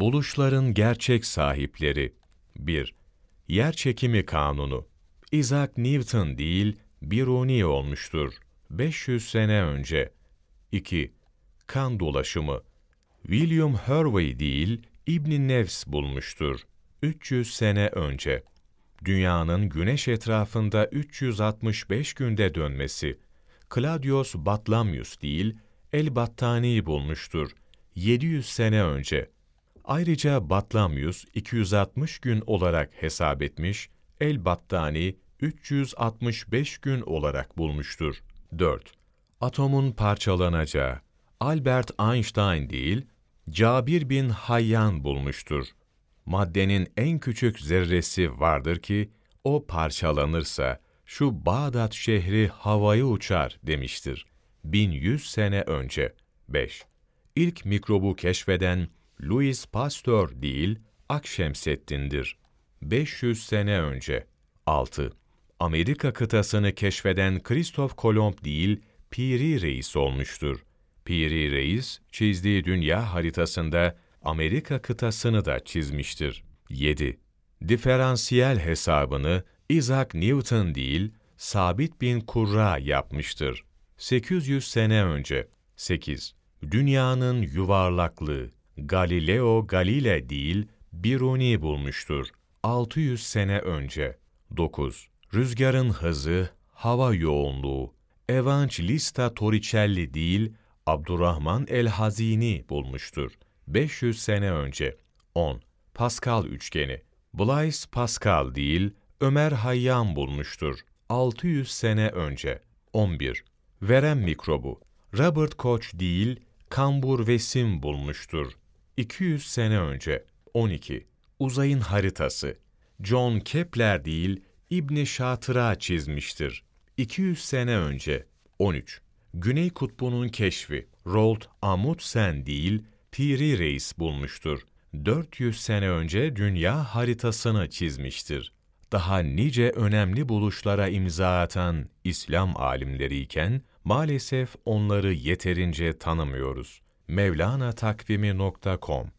Buluşların gerçek sahipleri 1. Yer çekimi kanunu Isaac Newton değil, Biruni olmuştur. 500 sene önce. 2. Kan dolaşımı William Hervey değil, İbn Nefs bulmuştur. 300 sene önce. Dünyanın güneş etrafında 365 günde dönmesi. Claudius Batlamyus değil, El-Battani bulmuştur. 700 sene önce. Ayrıca Batlamyus 260 gün olarak hesap etmiş, El-Battani 365 gün olarak bulmuştur. 4. Atomun parçalanacağı. Albert Einstein değil, Cabir bin Hayyan bulmuştur. Maddenin en küçük zerresi vardır ki, o parçalanırsa, şu Bağdat şehri havaya uçar demiştir. 1100 sene önce. 5. İlk mikrobu keşfeden Louis Pasteur değil, Akşemseddin'dir. 500 sene önce. 6. Amerika kıtasını keşfeden Kristof Kolomb değil, Piri Reis olmuştur. Piri Reis, çizdiği dünya haritasında Amerika kıtasını da çizmiştir. 7. Diferansiyel hesabını Isaac Newton değil, Sabit bin Kurra yapmıştır. 800 sene önce. 8. Dünyanın yuvarlaklığı Galileo Galile değil, Biruni bulmuştur. 600 sene önce. 9. Rüzgarın hızı, hava yoğunluğu Evangelista Torricelli değil, Abdurrahman el-Hazini bulmuştur. 500 sene önce. 10. Pascal üçgeni. Blaise Pascal değil, Ömer Hayyam bulmuştur. 600 sene önce. 11. Verem mikrobu. Robert Koch değil, Kambur Vesim bulmuştur. 200 sene önce. 12. Uzayın haritası. John Kepler değil, İbni Şatıra çizmiştir. 200 sene önce. 13. Güney Kutbu'nun keşfi. Roald Amundsen değil, Piri Reis bulmuştur. 400 sene önce dünya haritasını çizmiştir. Daha nice önemli buluşlara imza atan İslam alimleriyken, maalesef onları yeterince tanımıyoruz. Mevlana Takvimi.com